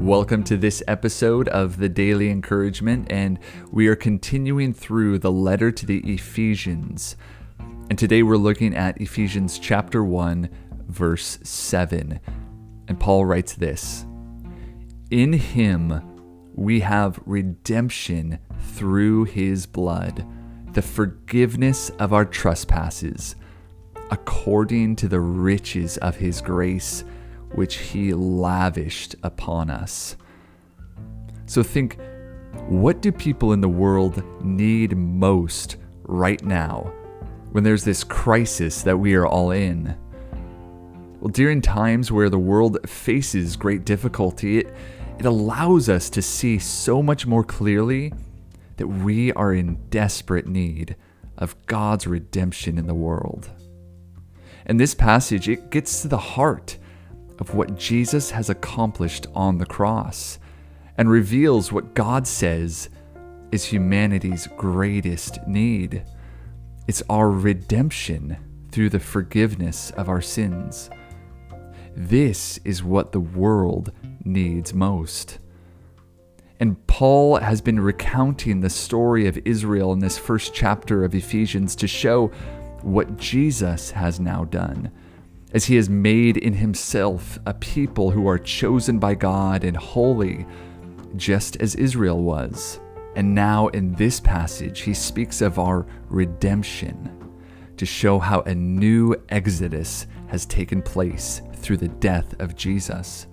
Welcome to this episode of the Daily Encouragement, and we are continuing through the letter to the Ephesians. And today we're looking at Ephesians chapter 1, verse 7. And Paul writes this In him we have redemption through his blood, the forgiveness of our trespasses, according to the riches of his grace which he lavished upon us. So think what do people in the world need most right now when there's this crisis that we are all in? Well, during times where the world faces great difficulty, it, it allows us to see so much more clearly that we are in desperate need of God's redemption in the world. And this passage, it gets to the heart of what Jesus has accomplished on the cross and reveals what God says is humanity's greatest need. It's our redemption through the forgiveness of our sins. This is what the world needs most. And Paul has been recounting the story of Israel in this first chapter of Ephesians to show what Jesus has now done as he has made in himself a people who are chosen by God and holy, just as Israel was. And now in this passage, he speaks of our redemption to show how a new exodus has taken place through the death of Jesus.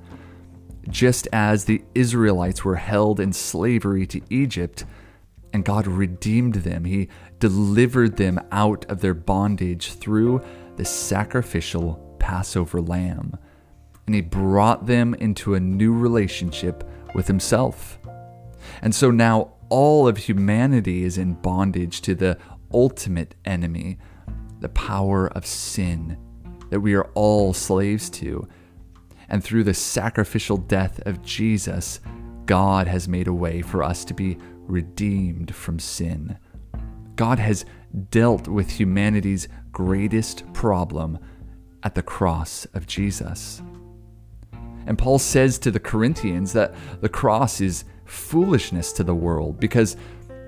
Just as the Israelites were held in slavery to Egypt, and God redeemed them, He delivered them out of their bondage through the sacrificial Passover lamb, and he brought them into a new relationship with himself. And so now all of humanity is in bondage to the ultimate enemy, the power of sin that we are all slaves to. And through the sacrificial death of Jesus, God has made a way for us to be redeemed from sin. God has dealt with humanity's greatest problem at the cross of Jesus. And Paul says to the Corinthians that the cross is foolishness to the world because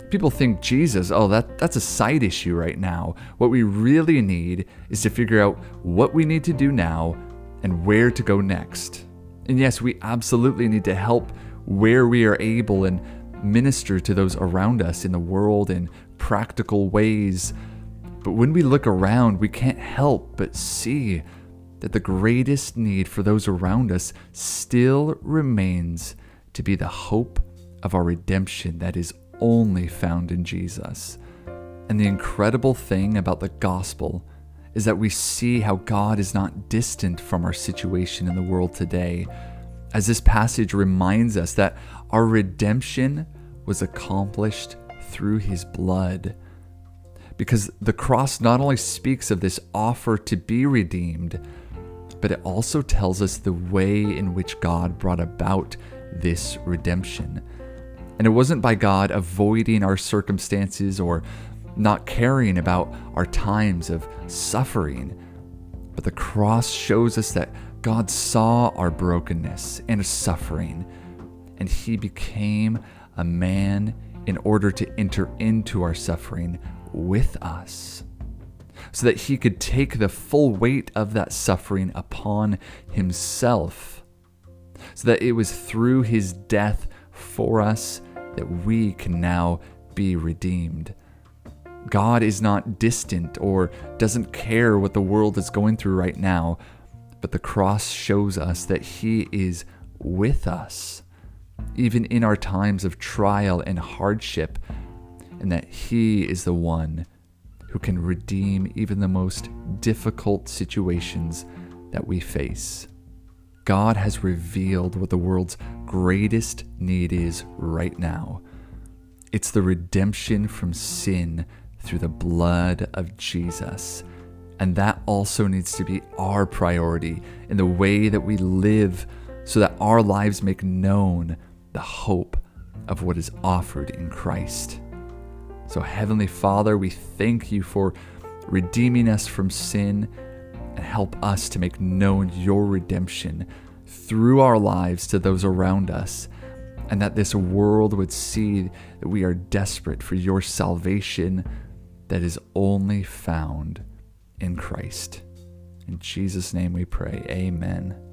people think Jesus, oh, that, that's a side issue right now. What we really need is to figure out what we need to do now and where to go next. And yes, we absolutely need to help where we are able and minister to those around us in the world in practical ways but when we look around, we can't help but see that the greatest need for those around us still remains to be the hope of our redemption that is only found in Jesus. And the incredible thing about the gospel is that we see how God is not distant from our situation in the world today, as this passage reminds us that our redemption was accomplished through his blood because the cross not only speaks of this offer to be redeemed, but it also tells us the way in which God brought about this redemption. And it wasn't by God avoiding our circumstances or not caring about our times of suffering, but the cross shows us that God saw our brokenness and suffering, and He became a man in order to enter into our suffering with us so that he could take the full weight of that suffering upon himself, so that it was through his death for us that we can now be redeemed. God is not distant or doesn't care what the world is going through right now, but the cross shows us that he is with us, even in our times of trial and hardship and that He is the one who can redeem even the most difficult situations that we face. God has revealed what the world's greatest need is right now. It's the redemption from sin through the blood of Jesus. And that also needs to be our priority in the way that we live so that our lives make known the hope of what is offered in Christ. So, Heavenly Father, we thank you for redeeming us from sin and help us to make known your redemption through our lives to those around us, and that this world would see that we are desperate for your salvation that is only found in Christ. In Jesus' name we pray. Amen.